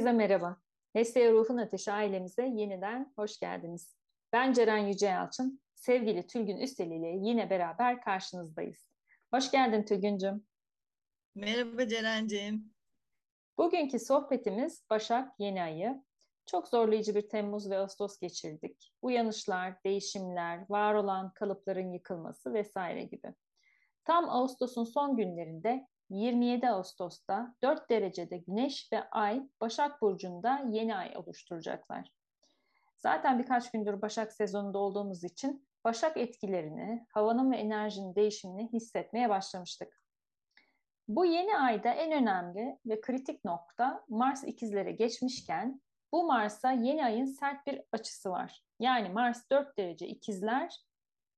Herkese merhaba. Nesliye Ruhun Ateşi ailemize yeniden hoş geldiniz. Ben Ceren Yüce Yalçın, sevgili Tülgün Üstel ile yine beraber karşınızdayız. Hoş geldin Tülgüncüm. Merhaba Ceren'ciğim. Bugünkü sohbetimiz Başak Yeni Ayı. Çok zorlayıcı bir Temmuz ve Ağustos geçirdik. Uyanışlar, değişimler, var olan kalıpların yıkılması vesaire gibi. Tam Ağustos'un son günlerinde 27 Ağustos'ta 4 derecede Güneş ve Ay Başak Burcu'nda yeni ay oluşturacaklar. Zaten birkaç gündür Başak sezonunda olduğumuz için Başak etkilerini, havanın ve enerjinin değişimini hissetmeye başlamıştık. Bu yeni ayda en önemli ve kritik nokta Mars ikizlere geçmişken bu Mars'a yeni ayın sert bir açısı var. Yani Mars 4 derece ikizler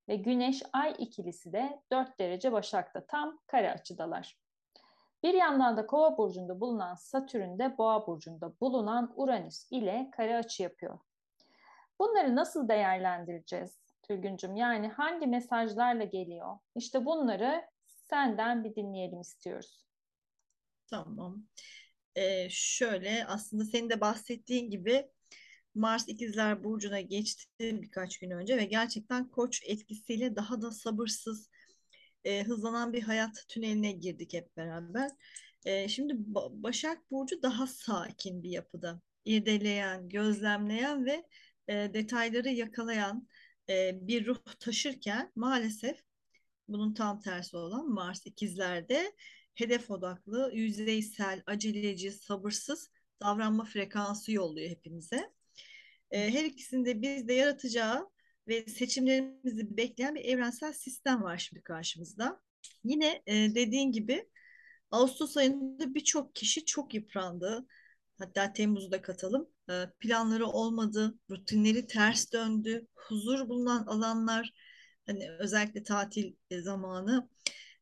ve Güneş Ay ikilisi de 4 derece Başak'ta tam kare açıdalar. Bir yandan da Kova burcunda bulunan Satürn de Boğa burcunda bulunan Uranüs ile kare açı yapıyor. Bunları nasıl değerlendireceğiz Tülgüncüm? Yani hangi mesajlarla geliyor? İşte bunları senden bir dinleyelim istiyoruz. Tamam. Ee, şöyle aslında senin de bahsettiğin gibi Mars İkizler Burcu'na geçti birkaç gün önce ve gerçekten koç etkisiyle daha da sabırsız, e, hızlanan bir hayat tüneline girdik hep beraber. E, şimdi Başak Burcu daha sakin bir yapıda. İrdeleyen, gözlemleyen ve e, detayları yakalayan e, bir ruh taşırken maalesef bunun tam tersi olan Mars ikizlerde hedef odaklı, yüzeysel, aceleci, sabırsız davranma frekansı yolluyor hepimize. E, her ikisinde bizde yaratacağı ve seçimlerimizi bekleyen bir evrensel sistem var şimdi karşımızda. Yine e, dediğin gibi Ağustos ayında birçok kişi çok yıprandı. Hatta Temmuz'u da katalım. E, planları olmadı, rutinleri ters döndü, huzur bulunan alanlar, hani özellikle tatil e, zamanı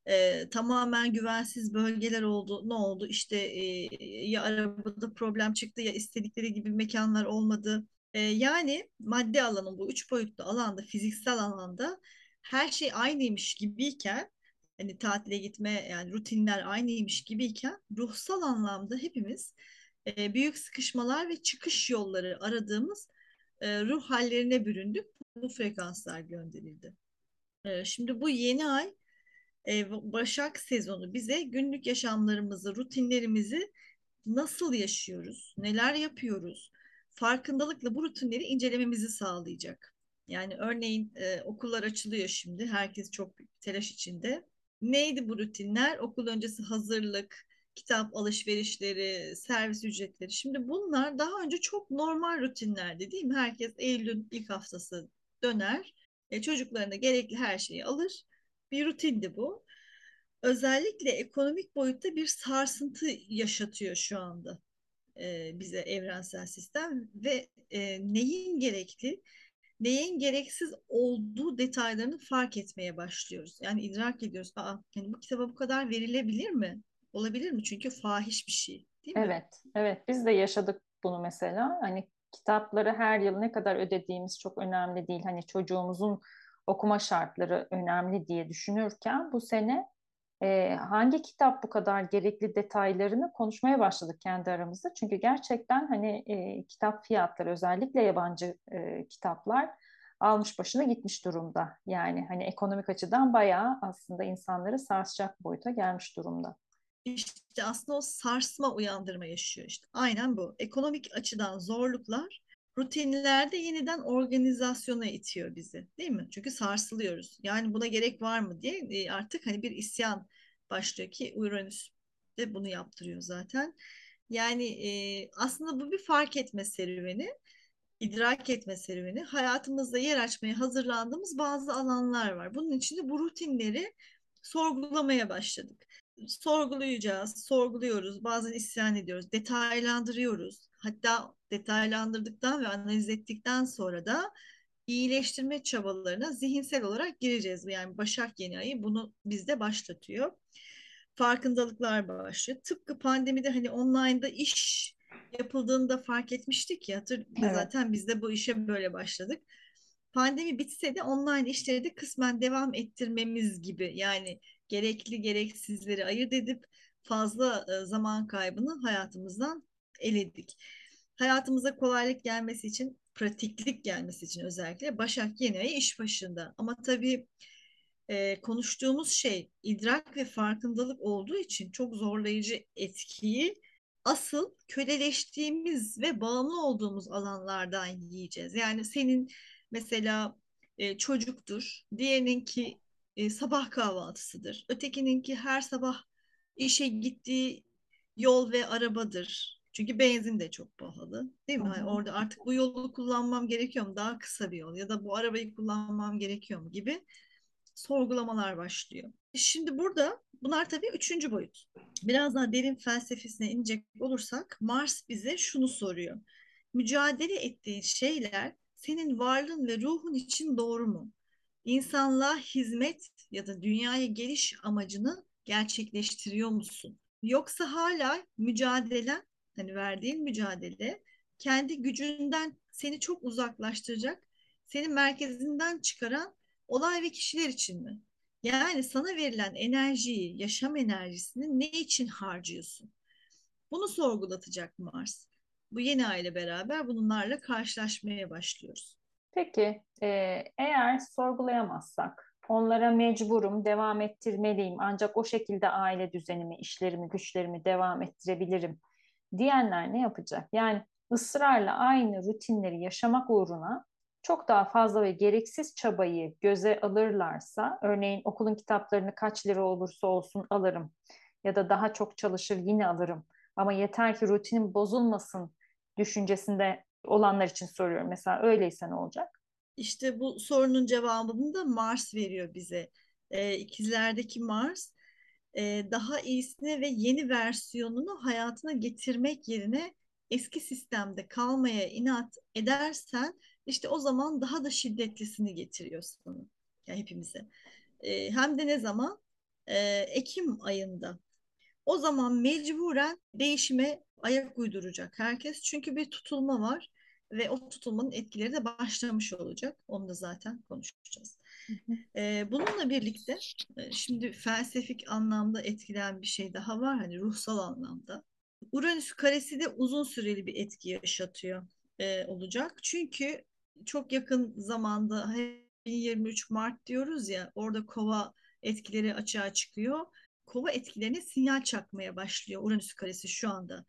e, tamamen güvensiz bölgeler oldu. Ne oldu? İşte e, ya arabada problem çıktı ya istedikleri gibi mekanlar olmadı. E, yani maddi alanın bu üç boyutlu alanda, fiziksel alanda her şey aynıymış gibiyken hani tatile gitme yani rutinler aynıymış gibiyken ruhsal anlamda hepimiz e, büyük sıkışmalar ve çıkış yolları aradığımız e, ruh hallerine büründük. Bu frekanslar gönderildi. E, şimdi bu yeni ay e, Başak sezonu bize günlük yaşamlarımızı, rutinlerimizi nasıl yaşıyoruz, neler yapıyoruz, farkındalıkla bu rutinleri incelememizi sağlayacak. Yani örneğin e, okullar açılıyor şimdi. Herkes çok telaş içinde. Neydi bu rutinler? Okul öncesi hazırlık, kitap alışverişleri, servis ücretleri. Şimdi bunlar daha önce çok normal rutinlerdi değil mi? Herkes Eylül'ün ilk haftası döner. E, çocuklarına gerekli her şeyi alır. Bir rutindi bu. Özellikle ekonomik boyutta bir sarsıntı yaşatıyor şu anda e, bize evrensel sistem ve e, neyin gerekli, neyin gereksiz olduğu detaylarını fark etmeye başlıyoruz. Yani idrak ediyoruz. Aa, yani bu kitaba bu kadar verilebilir mi? Olabilir mi? Çünkü fahiş bir şey. Değil mi? Evet, evet. Biz de yaşadık bunu mesela. Hani kitapları her yıl ne kadar ödediğimiz çok önemli değil. Hani çocuğumuzun okuma şartları önemli diye düşünürken bu sene e, hangi kitap bu kadar gerekli detaylarını konuşmaya başladık kendi aramızda. Çünkü gerçekten hani e, kitap fiyatları özellikle yabancı e, kitaplar almış başına gitmiş durumda. Yani hani ekonomik açıdan bayağı aslında insanları sarsacak boyuta gelmiş durumda. İşte aslında o sarsma uyandırma yaşıyor işte. Aynen bu. Ekonomik açıdan zorluklar rutinlerde yeniden organizasyona itiyor bizi değil mi? Çünkü sarsılıyoruz. Yani buna gerek var mı diye e, artık hani bir isyan başlıyor ki Uranüs de bunu yaptırıyor zaten. Yani e, aslında bu bir fark etme serüveni, idrak etme serüveni. Hayatımızda yer açmaya hazırlandığımız bazı alanlar var. Bunun için de bu rutinleri sorgulamaya başladık. Sorgulayacağız, sorguluyoruz, bazen isyan ediyoruz, detaylandırıyoruz Hatta detaylandırdıktan ve analiz ettikten sonra da iyileştirme çabalarına zihinsel olarak gireceğiz. Yani Başak Yeni Ayı bunu bizde başlatıyor. Farkındalıklar başlıyor. Tıpkı pandemide hani online'da iş yapıldığında fark etmiştik ya. Hatır, evet. Zaten biz de bu işe böyle başladık. Pandemi bitse de online işleri de kısmen devam ettirmemiz gibi. Yani gerekli gereksizleri ayırt edip fazla zaman kaybını hayatımızdan eledik. Hayatımıza kolaylık gelmesi için, pratiklik gelmesi için özellikle Başak yeni ay iş başında. Ama tabii e, konuştuğumuz şey idrak ve farkındalık olduğu için çok zorlayıcı etkiyi asıl köleleştiğimiz ve bağımlı olduğumuz alanlardan yiyeceğiz. Yani senin mesela e, çocuktur, diğerininki e, sabah kahvaltısıdır, ötekininki her sabah işe gittiği yol ve arabadır. Çünkü benzin de çok pahalı değil mi? Hani orada artık bu yolu kullanmam gerekiyor mu? Daha kısa bir yol ya da bu arabayı kullanmam gerekiyor mu gibi sorgulamalar başlıyor. Şimdi burada bunlar tabii üçüncü boyut. Biraz daha derin felsefesine inecek olursak Mars bize şunu soruyor. Mücadele ettiğin şeyler senin varlığın ve ruhun için doğru mu? İnsanlığa hizmet ya da dünyaya geliş amacını gerçekleştiriyor musun? Yoksa hala mücadele, hani verdiğin mücadele kendi gücünden seni çok uzaklaştıracak, seni merkezinden çıkaran olay ve kişiler için mi? Yani sana verilen enerjiyi, yaşam enerjisini ne için harcıyorsun? Bunu sorgulatacak Mars. Bu yeni aile beraber bunlarla karşılaşmaya başlıyoruz. Peki e, eğer sorgulayamazsak, onlara mecburum, devam ettirmeliyim ancak o şekilde aile düzenimi, işlerimi, güçlerimi devam ettirebilirim diyenler ne yapacak? Yani ısrarla aynı rutinleri yaşamak uğruna çok daha fazla ve gereksiz çabayı göze alırlarsa, örneğin okulun kitaplarını kaç lira olursa olsun alırım ya da daha çok çalışır yine alırım ama yeter ki rutinim bozulmasın düşüncesinde olanlar için soruyorum. Mesela öyleyse ne olacak? İşte bu sorunun cevabını da Mars veriyor bize. Ee, ikizlerdeki Mars e, daha iyisini ve yeni versiyonunu hayatına getirmek yerine eski sistemde kalmaya inat edersen işte o zaman daha da şiddetlisini getiriyor sana. Yani hepimize. E, hem de ne zaman? E, Ekim ayında. O zaman mecburen değişime ayak uyduracak herkes. Çünkü bir tutulma var ve o tutulmanın etkileri de başlamış olacak. Onu da zaten konuşacağız. Ee, bununla birlikte e, şimdi felsefik anlamda etkilen bir şey daha var. Hani ruhsal anlamda. Uranüs karesi de uzun süreli bir etki yaşatıyor e, olacak. Çünkü çok yakın zamanda 23 Mart diyoruz ya orada kova etkileri açığa çıkıyor. Kova etkilerine sinyal çakmaya başlıyor Uranüs karesi şu anda.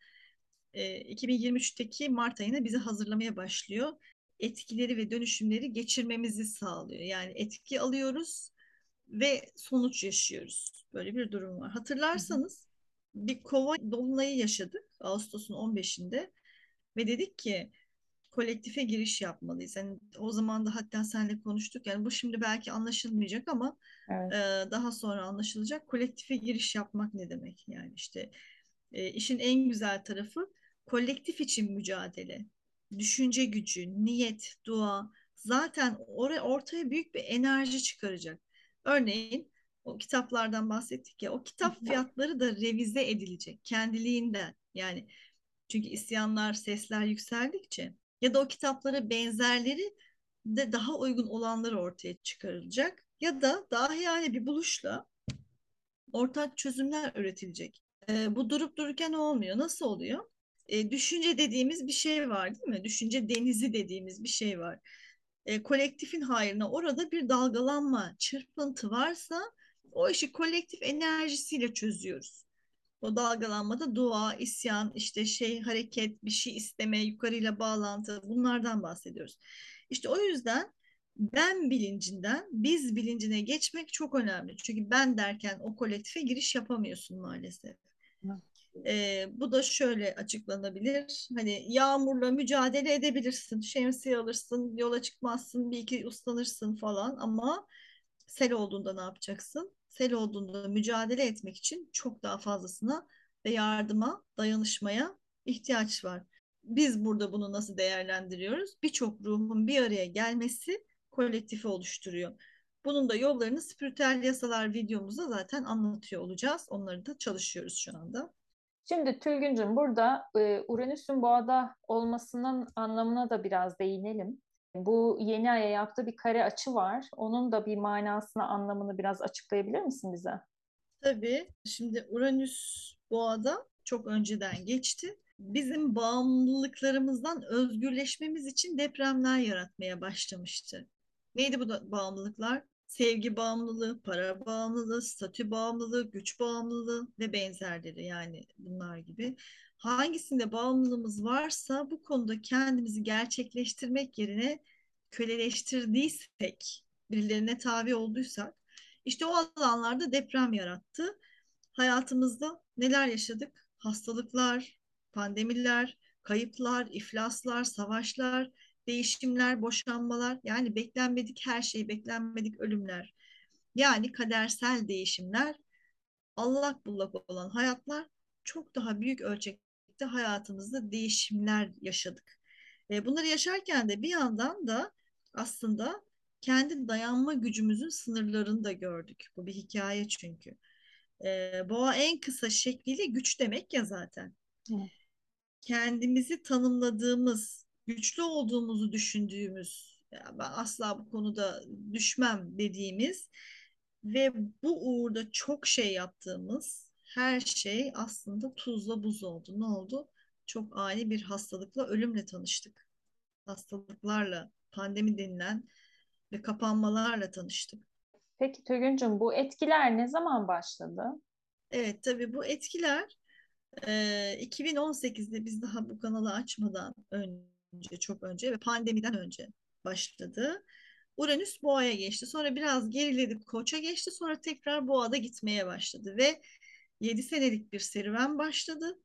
E, 2023'teki Mart ayına bizi hazırlamaya başlıyor. Etkileri ve dönüşümleri geçirmemizi sağlıyor. Yani etki alıyoruz ve sonuç yaşıyoruz. Böyle bir durum var. Hatırlarsanız bir kova dolunayı yaşadık Ağustos'un 15'inde ve dedik ki kolektife giriş yapmalıyız. Yani o zaman da hatta seninle konuştuk. Yani bu şimdi belki anlaşılmayacak ama evet. e, daha sonra anlaşılacak. Kolektife giriş yapmak ne demek? Yani işte e, işin en güzel tarafı kolektif için mücadele, düşünce gücü, niyet, dua zaten oraya ortaya büyük bir enerji çıkaracak. Örneğin o kitaplardan bahsettik ya o kitap fiyatları da revize edilecek kendiliğinden. Yani çünkü isyanlar, sesler yükseldikçe ya da o kitaplara benzerleri de daha uygun olanları ortaya çıkarılacak ya da daha yani bir buluşla ortak çözümler üretilecek. E, bu durup dururken olmuyor. Nasıl oluyor? E, düşünce dediğimiz bir şey var değil mi? Düşünce denizi dediğimiz bir şey var. E, kolektifin hayrına orada bir dalgalanma, çırpıntı varsa o işi kolektif enerjisiyle çözüyoruz. O dalgalanmada dua, isyan, işte şey hareket, bir şey isteme, yukarıyla bağlantı bunlardan bahsediyoruz. İşte o yüzden ben bilincinden biz bilincine geçmek çok önemli. Çünkü ben derken o kolektife giriş yapamıyorsun maalesef. Ee, bu da şöyle açıklanabilir. Hani yağmurla mücadele edebilirsin. Şemsiye alırsın, yola çıkmazsın, bir iki uslanırsın falan ama sel olduğunda ne yapacaksın? sel olduğunda mücadele etmek için çok daha fazlasına ve yardıma, dayanışmaya ihtiyaç var. Biz burada bunu nasıl değerlendiriyoruz? Birçok ruhun bir araya gelmesi kolektifi oluşturuyor. Bunun da yollarını spiritüel yasalar videomuzda zaten anlatıyor olacağız. Onları da çalışıyoruz şu anda. Şimdi Tülgüncüm burada e, Uranüs'ün boğada olmasının anlamına da biraz değinelim. Bu yeni aya yaptığı bir kare açı var. Onun da bir manasını, anlamını biraz açıklayabilir misin bize? Tabii. Şimdi Uranüs boğada çok önceden geçti bizim bağımlılıklarımızdan özgürleşmemiz için depremler yaratmaya başlamıştı. Neydi bu da bağımlılıklar? Sevgi bağımlılığı, para bağımlılığı, statü bağımlılığı, güç bağımlılığı ve benzerleri yani bunlar gibi. Hangisinde bağımlılığımız varsa bu konuda kendimizi gerçekleştirmek yerine köleleştirdiysek, birilerine tabi olduysak, işte o alanlarda deprem yarattı. Hayatımızda neler yaşadık? Hastalıklar, pandemiler, kayıplar, iflaslar, savaşlar, değişimler, boşanmalar, yani beklenmedik her şey, beklenmedik ölümler. Yani kadersel değişimler, allak bullak olan hayatlar çok daha büyük ölçekte hayatımızda değişimler yaşadık. E, bunları yaşarken de bir yandan da aslında kendi dayanma gücümüzün sınırlarını da gördük. Bu bir hikaye çünkü. E, boğa en kısa şekliyle güç demek ya zaten. Evet. Kendimizi tanımladığımız, güçlü olduğumuzu düşündüğümüz, ya ben asla bu konuda düşmem dediğimiz ve bu uğurda çok şey yaptığımız her şey aslında tuzla buz oldu. Ne oldu? Çok ani bir hastalıkla, ölümle tanıştık. Hastalıklarla, pandemi denilen ve kapanmalarla tanıştık. Peki Tülgüncüm bu etkiler ne zaman başladı? Evet tabii bu etkiler e, 2018'de biz daha bu kanalı açmadan önce çok önce ve pandemiden önce başladı. Uranüs boğaya geçti. Sonra biraz geriledi koça geçti. Sonra tekrar boğada gitmeye başladı ve 7 senelik bir serüven başladı.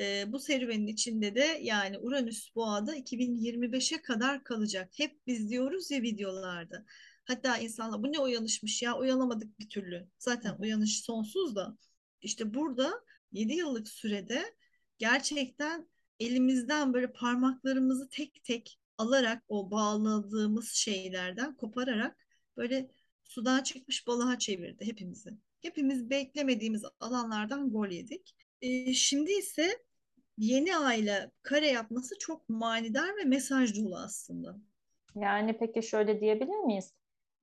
E, bu serüvenin içinde de yani Uranüs boğada 2025'e kadar kalacak. Hep biz diyoruz ya videolarda. Hatta insanlar bu ne uyanışmış ya uyanamadık bir türlü. Zaten uyanış sonsuz da. İşte burada 7 yıllık sürede gerçekten elimizden böyle parmaklarımızı tek tek alarak o bağladığımız şeylerden kopararak böyle sudan çıkmış balığa çevirdi hepimizi. Hepimiz beklemediğimiz alanlardan gol yedik. Ee, şimdi ise yeni aile kare yapması çok manidar ve mesaj dolu aslında. Yani peki şöyle diyebilir miyiz?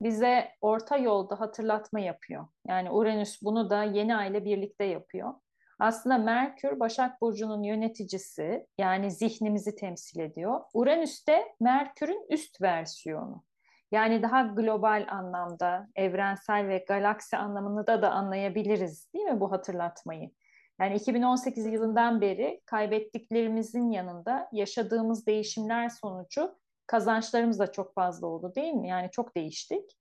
Bize orta yolda hatırlatma yapıyor. Yani Uranüs bunu da yeni aile birlikte yapıyor. Aslında Merkür Başak Burcu'nun yöneticisi yani zihnimizi temsil ediyor. Uranüs de Merkür'ün üst versiyonu. Yani daha global anlamda, evrensel ve galaksi anlamında da anlayabiliriz değil mi bu hatırlatmayı? Yani 2018 yılından beri kaybettiklerimizin yanında yaşadığımız değişimler sonucu kazançlarımız da çok fazla oldu değil mi? Yani çok değiştik.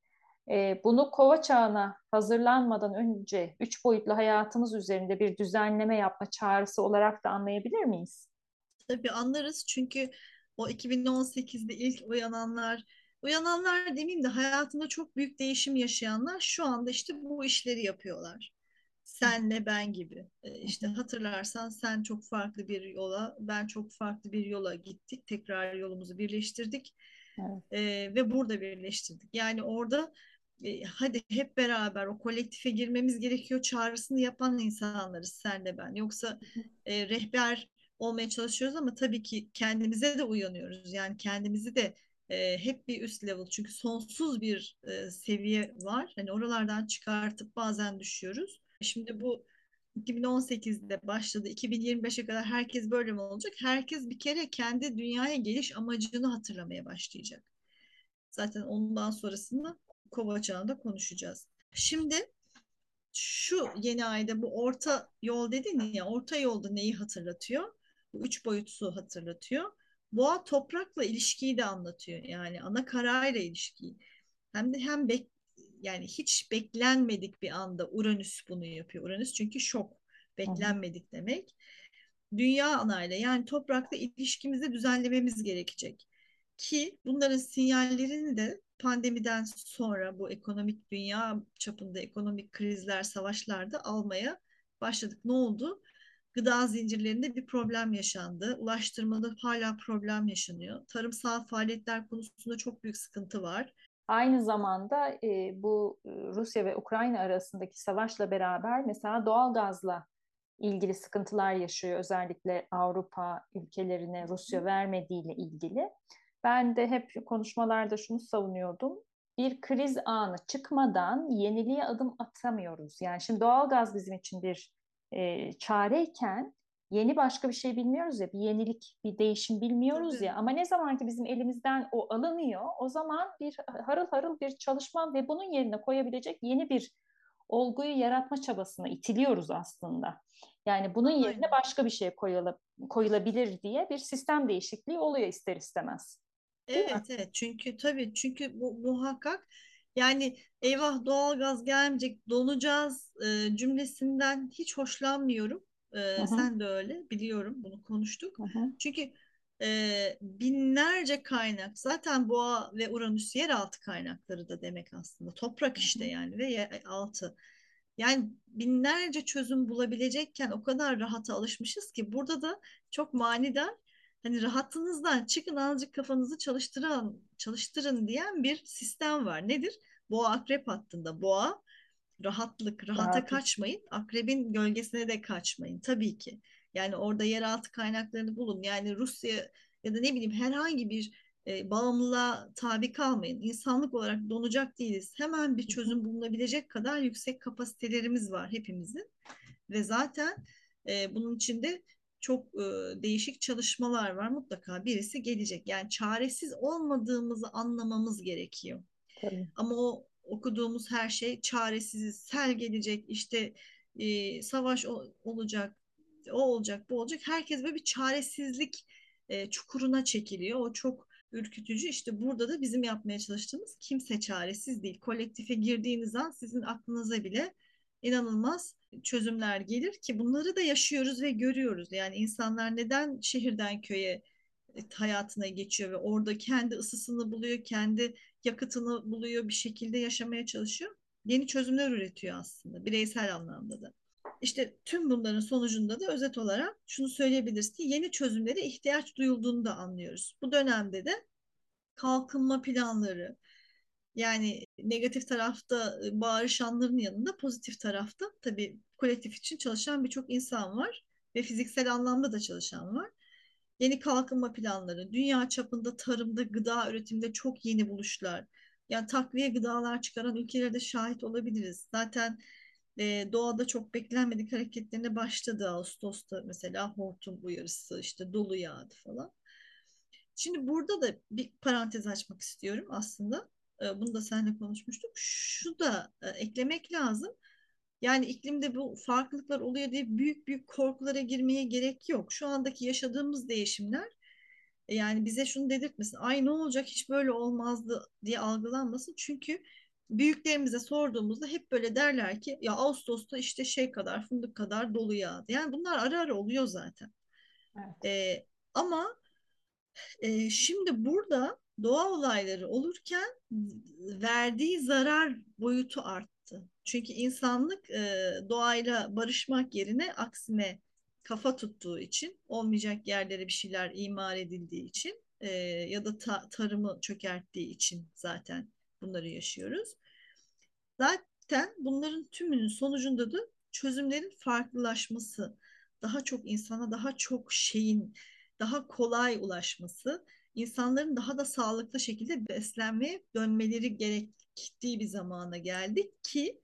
Ee, bunu kova çağına hazırlanmadan önce üç boyutlu hayatımız üzerinde bir düzenleme yapma çağrısı olarak da anlayabilir miyiz? Tabii anlarız çünkü o 2018'de ilk uyananlar, uyananlar demeyeyim de hayatında çok büyük değişim yaşayanlar şu anda işte bu işleri yapıyorlar senle ben gibi. E, işte hatırlarsan sen çok farklı bir yola, ben çok farklı bir yola gittik. Tekrar yolumuzu birleştirdik. Evet. E, ve burada birleştirdik. Yani orada e, hadi hep beraber o kolektife girmemiz gerekiyor çağrısını yapan insanlarız senle ben. Yoksa e, rehber olmaya çalışıyoruz ama tabii ki kendimize de uyanıyoruz. Yani kendimizi de e, hep bir üst level çünkü sonsuz bir e, seviye var. Hani oralardan çıkartıp bazen düşüyoruz. Şimdi bu 2018'de başladı. 2025'e kadar herkes böyle mi olacak? Herkes bir kere kendi dünyaya geliş amacını hatırlamaya başlayacak. Zaten ondan sonrasında kova çağında konuşacağız. Şimdi şu yeni ayda bu orta yol dedin ya orta yolda neyi hatırlatıyor? Bu üç boyutsu hatırlatıyor. Boğa toprakla ilişkiyi de anlatıyor. Yani ana karayla ilişkiyi. Hem de hem bek yani hiç beklenmedik bir anda Uranüs bunu yapıyor. Uranüs çünkü şok, beklenmedik demek. Dünya anayla yani toprakla ilişkimizi düzenlememiz gerekecek. Ki bunların sinyallerini de pandemiden sonra bu ekonomik dünya çapında ekonomik krizler, savaşlarda almaya başladık. Ne oldu? Gıda zincirlerinde bir problem yaşandı. Ulaştırmada hala problem yaşanıyor. Tarımsal faaliyetler konusunda çok büyük sıkıntı var. Aynı zamanda e, bu Rusya ve Ukrayna arasındaki savaşla beraber mesela doğal gazla ilgili sıkıntılar yaşıyor. Özellikle Avrupa ülkelerine Rusya vermediğiyle ilgili. Ben de hep konuşmalarda şunu savunuyordum. Bir kriz anı çıkmadan yeniliğe adım atamıyoruz. Yani şimdi doğal gaz bizim için bir e, çareyken yeni başka bir şey bilmiyoruz ya, bir yenilik, bir değişim bilmiyoruz Tabii. ya. Ama ne zaman ki bizim elimizden o alınıyor, o zaman bir harıl harıl bir çalışma ve bunun yerine koyabilecek yeni bir olguyu yaratma çabasına itiliyoruz aslında. Yani bunun yerine başka bir şey koyula, koyulabilir diye bir sistem değişikliği oluyor ister istemez. Evet evet çünkü tabii çünkü bu muhakkak yani eyvah doğalgaz gelmeyecek donacağız e, cümlesinden hiç hoşlanmıyorum. E, hı, sen de öyle biliyorum bunu konuştuk. hı, Çünkü e, binlerce kaynak zaten boğa ve Uranüs yeraltı kaynakları da demek aslında toprak işte yani ve yer altı. Yani binlerce çözüm bulabilecekken o kadar rahata alışmışız ki burada da çok manidar hani rahatınızdan çıkın azıcık kafanızı çalıştıran çalıştırın diyen bir sistem var. Nedir? Boğa akrep hattında boğa rahatlık, rahata Rahatlık. kaçmayın. Akrebin gölgesine de kaçmayın tabii ki. Yani orada yeraltı kaynaklarını bulun. Yani Rusya ya da ne bileyim herhangi bir e, bağımlılığa tabi kalmayın. İnsanlık olarak donacak değiliz. Hemen bir çözüm bulunabilecek kadar yüksek kapasitelerimiz var hepimizin. Ve zaten e, bunun içinde çok e, değişik çalışmalar var. Mutlaka birisi gelecek. Yani çaresiz olmadığımızı anlamamız gerekiyor. tabii. Ama o okuduğumuz her şey çaresiz, sel gelecek, işte e, savaş o- olacak, o olacak, bu olacak. Herkes böyle bir çaresizlik e, çukuruna çekiliyor. O çok ürkütücü. İşte burada da bizim yapmaya çalıştığımız kimse çaresiz değil. Kolektife girdiğiniz an sizin aklınıza bile inanılmaz çözümler gelir ki bunları da yaşıyoruz ve görüyoruz. Yani insanlar neden şehirden köye e, hayatına geçiyor ve orada kendi ısısını buluyor, kendi yakıtını buluyor, bir şekilde yaşamaya çalışıyor. Yeni çözümler üretiyor aslında bireysel anlamda da. İşte tüm bunların sonucunda da özet olarak şunu söyleyebiliriz ki yeni çözümlere ihtiyaç duyulduğunu da anlıyoruz. Bu dönemde de kalkınma planları yani negatif tarafta e, bağırışanların yanında pozitif tarafta tabii kolektif için çalışan birçok insan var ve fiziksel anlamda da çalışan var yeni kalkınma planları, dünya çapında tarımda, gıda üretiminde çok yeni buluşlar. Yani takviye gıdalar çıkaran ülkelerde şahit olabiliriz. Zaten e, doğada çok beklenmedik hareketlerine başladı Ağustos'ta mesela hortum uyarısı, işte dolu yağdı falan. Şimdi burada da bir parantez açmak istiyorum aslında. E, bunu da seninle konuşmuştuk. Şu da e, eklemek lazım. Yani iklimde bu farklılıklar oluyor diye büyük büyük korkulara girmeye gerek yok. Şu andaki yaşadığımız değişimler e, yani bize şunu dedirtmesin. Ay ne olacak hiç böyle olmazdı diye algılanmasın. Çünkü büyüklerimize sorduğumuzda hep böyle derler ki ya Ağustos'ta işte şey kadar fındık kadar dolu yağdı. Yani bunlar ara ara oluyor zaten. Evet. E, ama e, şimdi burada doğa olayları olurken verdiği zarar boyutu arttı. Çünkü insanlık e, doğayla barışmak yerine aksine kafa tuttuğu için, olmayacak yerlere bir şeyler imar edildiği için e, ya da ta- tarımı çökerttiği için zaten bunları yaşıyoruz. Zaten bunların tümünün sonucunda da çözümlerin farklılaşması, daha çok insana daha çok şeyin daha kolay ulaşması, insanların daha da sağlıklı şekilde beslenmeye dönmeleri gerektiği bir zamana geldik ki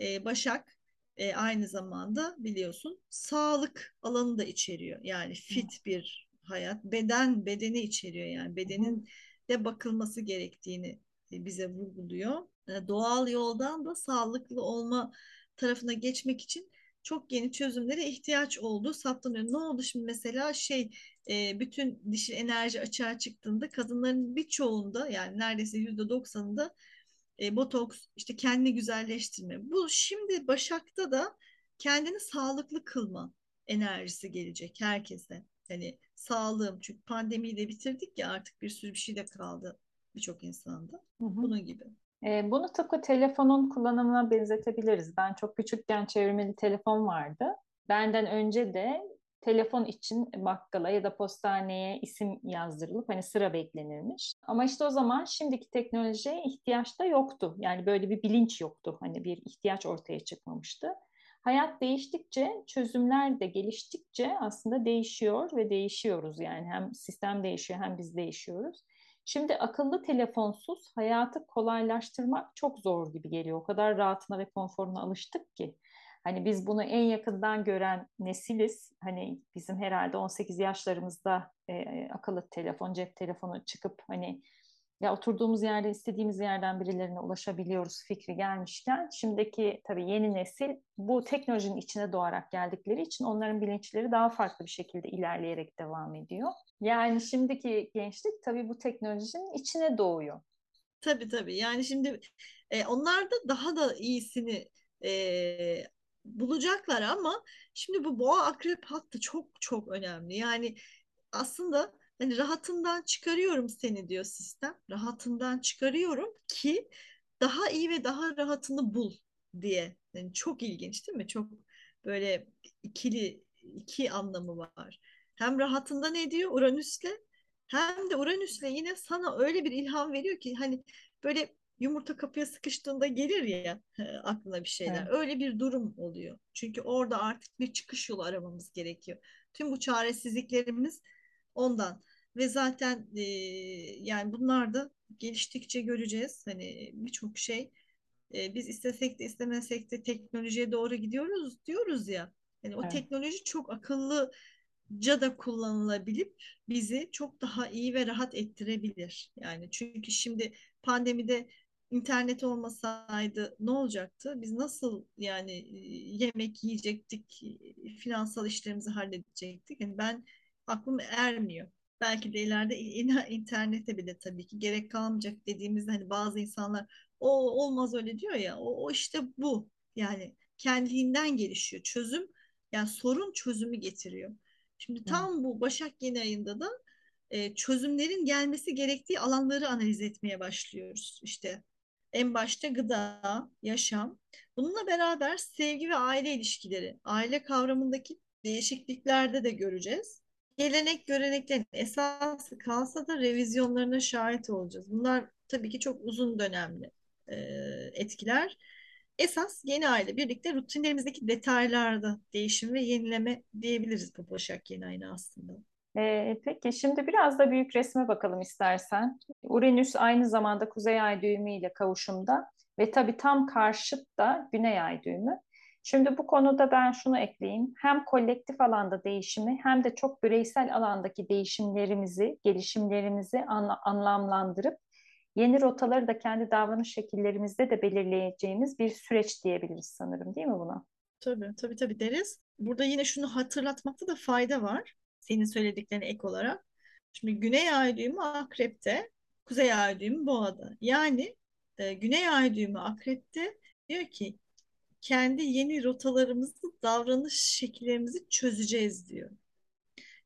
e, Başak e, aynı zamanda biliyorsun sağlık alanı da içeriyor. Yani fit bir hayat, beden bedeni içeriyor yani bedenin de bakılması gerektiğini e, bize vurguluyor. E, doğal yoldan da sağlıklı olma tarafına geçmek için çok yeni çözümlere ihtiyaç olduğu saptanıyor. Ne oldu şimdi mesela şey e, bütün dişil enerji açığa çıktığında kadınların birçoğunda yani neredeyse yüzde doksanında e, botoks işte kendini güzelleştirme. Bu şimdi Başak'ta da kendini sağlıklı kılma enerjisi gelecek herkese. Hani sağlığım çünkü pandemiyi de bitirdik ya artık bir sürü bir şey de kaldı birçok insanda. hı hı. Bunun gibi. E, bunu tıpkı telefonun kullanımına benzetebiliriz. Ben çok küçükken çevirmeli telefon vardı. Benden önce de telefon için bakkala ya da postaneye isim yazdırılıp hani sıra beklenirmiş. Ama işte o zaman şimdiki teknolojiye ihtiyaç da yoktu. Yani böyle bir bilinç yoktu. Hani bir ihtiyaç ortaya çıkmamıştı. Hayat değiştikçe, çözümler de geliştikçe aslında değişiyor ve değişiyoruz. Yani hem sistem değişiyor hem biz değişiyoruz. Şimdi akıllı telefonsuz hayatı kolaylaştırmak çok zor gibi geliyor. O kadar rahatına ve konforuna alıştık ki. Hani biz bunu en yakından gören nesiliz. Hani bizim herhalde 18 yaşlarımızda e, akıllı telefon, cep telefonu çıkıp hani ya oturduğumuz yerde istediğimiz yerden birilerine ulaşabiliyoruz fikri gelmişken şimdiki tabii yeni nesil bu teknolojinin içine doğarak geldikleri için onların bilinçleri daha farklı bir şekilde ilerleyerek devam ediyor. Yani şimdiki gençlik tabii bu teknolojinin içine doğuyor. Tabii tabii. Yani şimdi e, onlar da daha da iyisini e, bulacaklar ama şimdi bu boğa akrep hattı çok çok önemli. Yani aslında hani rahatından çıkarıyorum seni diyor sistem. Rahatından çıkarıyorum ki daha iyi ve daha rahatını bul diye. Yani çok ilginç değil mi? Çok böyle ikili iki anlamı var. Hem rahatında ne diyor Uranüs'le hem de Uranüs'le yine sana öyle bir ilham veriyor ki hani böyle yumurta kapıya sıkıştığında gelir ya aklına bir şeyler. Evet. Öyle bir durum oluyor. Çünkü orada artık bir çıkış yolu aramamız gerekiyor. Tüm bu çaresizliklerimiz ondan. Ve zaten e, yani bunlar da geliştikçe göreceğiz. Hani birçok şey e, biz istesek de istemesek de teknolojiye doğru gidiyoruz diyoruz ya. Yani o evet. teknoloji çok akıllıca da kullanılabilip bizi çok daha iyi ve rahat ettirebilir. Yani çünkü şimdi pandemide internet olmasaydı ne olacaktı? Biz nasıl yani yemek yiyecektik, finansal işlerimizi halledecektik? Yani ben aklım ermiyor. Belki de ileride internete bile tabii ki gerek kalmayacak dediğimizde hani bazı insanlar o olmaz öyle diyor ya o, o işte bu yani kendiliğinden gelişiyor çözüm yani sorun çözümü getiriyor. Şimdi tam bu Başak yeni ayında da e, çözümlerin gelmesi gerektiği alanları analiz etmeye başlıyoruz. İşte en başta gıda, yaşam. Bununla beraber sevgi ve aile ilişkileri, aile kavramındaki değişikliklerde de göreceğiz. Gelenek göreneklerin esası kalsa da revizyonlarına şahit olacağız. Bunlar tabii ki çok uzun dönemli e, etkiler. Esas yeni aile birlikte rutinlerimizdeki detaylarda değişim ve yenileme diyebiliriz bu Başak yeni ayına aslında. E, peki şimdi biraz da büyük resme bakalım istersen. Uranüs aynı zamanda Kuzey Ay düğümü ile kavuşumda ve tabii tam karşıt da Güney Ay düğümü. Şimdi bu konuda ben şunu ekleyeyim. Hem kolektif alanda değişimi hem de çok bireysel alandaki değişimlerimizi, gelişimlerimizi anla anlamlandırıp yeni rotaları da kendi davranış şekillerimizde de belirleyeceğimiz bir süreç diyebiliriz sanırım değil mi buna? Tabii tabii tabii deriz. Burada yine şunu hatırlatmakta da fayda var senin söylediklerine ek olarak. Şimdi Güney Ay düğümü Akrep'te, Kuzey Ay düğümü Boğa'da. Yani e, Güney Ay düğümü Akrep'te diyor ki kendi yeni rotalarımızı, davranış şekillerimizi çözeceğiz diyor.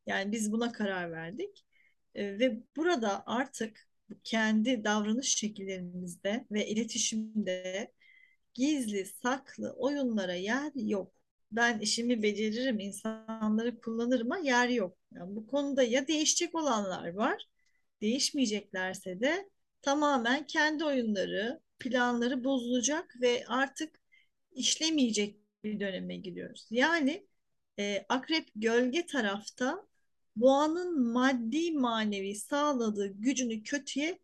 Yani biz buna karar verdik. E, ve burada artık kendi davranış şekillerimizde ve iletişimde gizli, saklı oyunlara yer yok ben işimi beceririm, insanları kullanırıma yer yok. Yani bu konuda ya değişecek olanlar var, değişmeyeceklerse de tamamen kendi oyunları, planları bozulacak ve artık işlemeyecek bir döneme giriyoruz. Yani e, akrep gölge tarafta boğanın maddi manevi sağladığı gücünü kötüye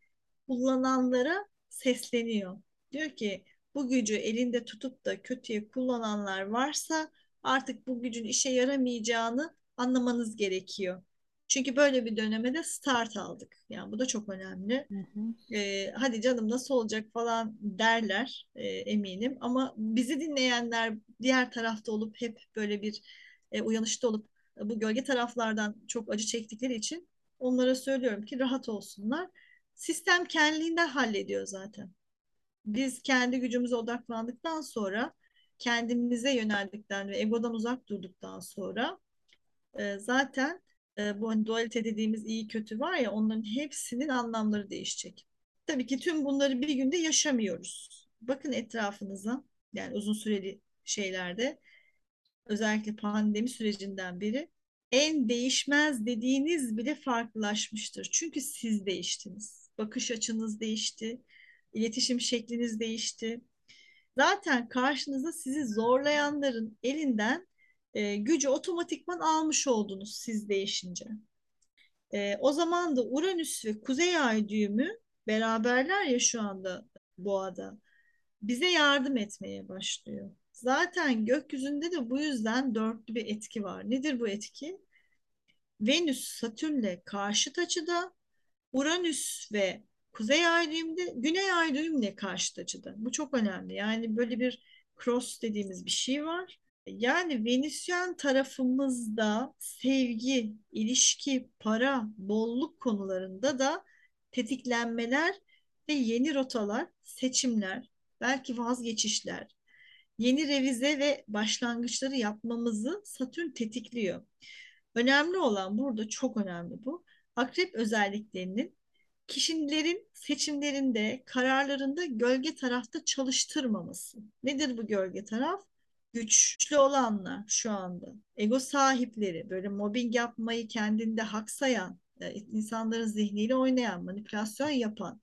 kullananlara sesleniyor. Diyor ki bu gücü elinde tutup da kötüye kullananlar varsa artık bu gücün işe yaramayacağını anlamanız gerekiyor. Çünkü böyle bir döneme de start aldık. Yani bu da çok önemli. Hı hı. Ee, hadi canım nasıl olacak falan derler e, eminim. Ama bizi dinleyenler diğer tarafta olup hep böyle bir e, uyanışta olup e, bu gölge taraflardan çok acı çektikleri için onlara söylüyorum ki rahat olsunlar. Sistem kendiliğinden hallediyor zaten biz kendi gücümüze odaklandıktan sonra kendimize yöneldikten ve egodan uzak durduktan sonra e, zaten e, bu hani dualite dediğimiz iyi kötü var ya onların hepsinin anlamları değişecek. Tabii ki tüm bunları bir günde yaşamıyoruz. Bakın etrafınıza yani uzun süreli şeylerde özellikle pandemi sürecinden beri en değişmez dediğiniz bile farklılaşmıştır. Çünkü siz değiştiniz. Bakış açınız değişti iletişim şekliniz değişti. Zaten karşınıza sizi zorlayanların elinden e, gücü otomatikman almış oldunuz siz değişince. E, o zaman da Uranüs ve Kuzey Ay düğümü beraberler ya şu anda Boğa'da bize yardım etmeye başlıyor. Zaten gökyüzünde de bu yüzden dörtlü bir etki var. Nedir bu etki? Venüs Satürn'le karşıt açıda, Uranüs ve Kuzey ay düğümde, Güney ay düğümle karşıt açıda. Bu çok önemli. Yani böyle bir cross dediğimiz bir şey var. Yani Venüsyen tarafımızda sevgi, ilişki, para, bolluk konularında da tetiklenmeler ve yeni rotalar, seçimler, belki vazgeçişler, yeni revize ve başlangıçları yapmamızı Satürn tetikliyor. Önemli olan burada çok önemli bu. Akrep özelliklerinin kişilerin seçimlerinde, kararlarında gölge tarafta çalıştırmaması. Nedir bu gölge taraf? Güçlü olanlar şu anda, ego sahipleri, böyle mobbing yapmayı kendinde hak sayan, e, insanların zihniyle oynayan, manipülasyon yapan,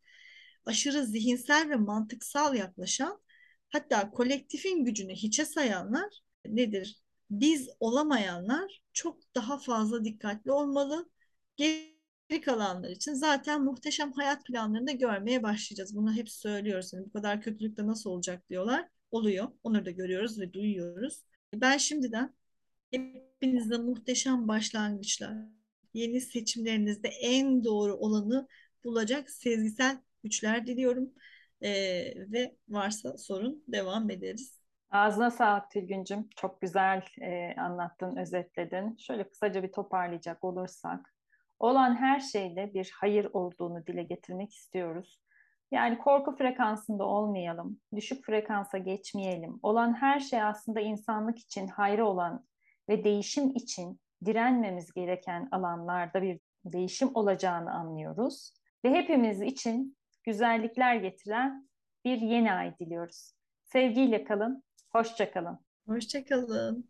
aşırı zihinsel ve mantıksal yaklaşan, hatta kolektifin gücünü hiçe sayanlar nedir? Biz olamayanlar çok daha fazla dikkatli olmalı. Geri kalanlar için zaten muhteşem hayat planlarında görmeye başlayacağız. Bunu hep söylüyoruz. Yani bu kadar kötülükte nasıl olacak diyorlar. Oluyor. Onları da görüyoruz ve duyuyoruz. Ben şimdiden hepinize muhteşem başlangıçlar, yeni seçimlerinizde en doğru olanı bulacak sezgisel güçler diliyorum. Ee, ve varsa sorun devam ederiz. Ağzına sağlık Tülgüncüm. Çok güzel e, anlattın, özetledin. Şöyle kısaca bir toparlayacak olursak. Olan her şeyde bir hayır olduğunu dile getirmek istiyoruz. Yani korku frekansında olmayalım, düşük frekansa geçmeyelim. Olan her şey aslında insanlık için hayrı olan ve değişim için direnmemiz gereken alanlarda bir değişim olacağını anlıyoruz. Ve hepimiz için güzellikler getiren bir yeni ay diliyoruz. Sevgiyle kalın, hoşça kalın. Hoşça kalın.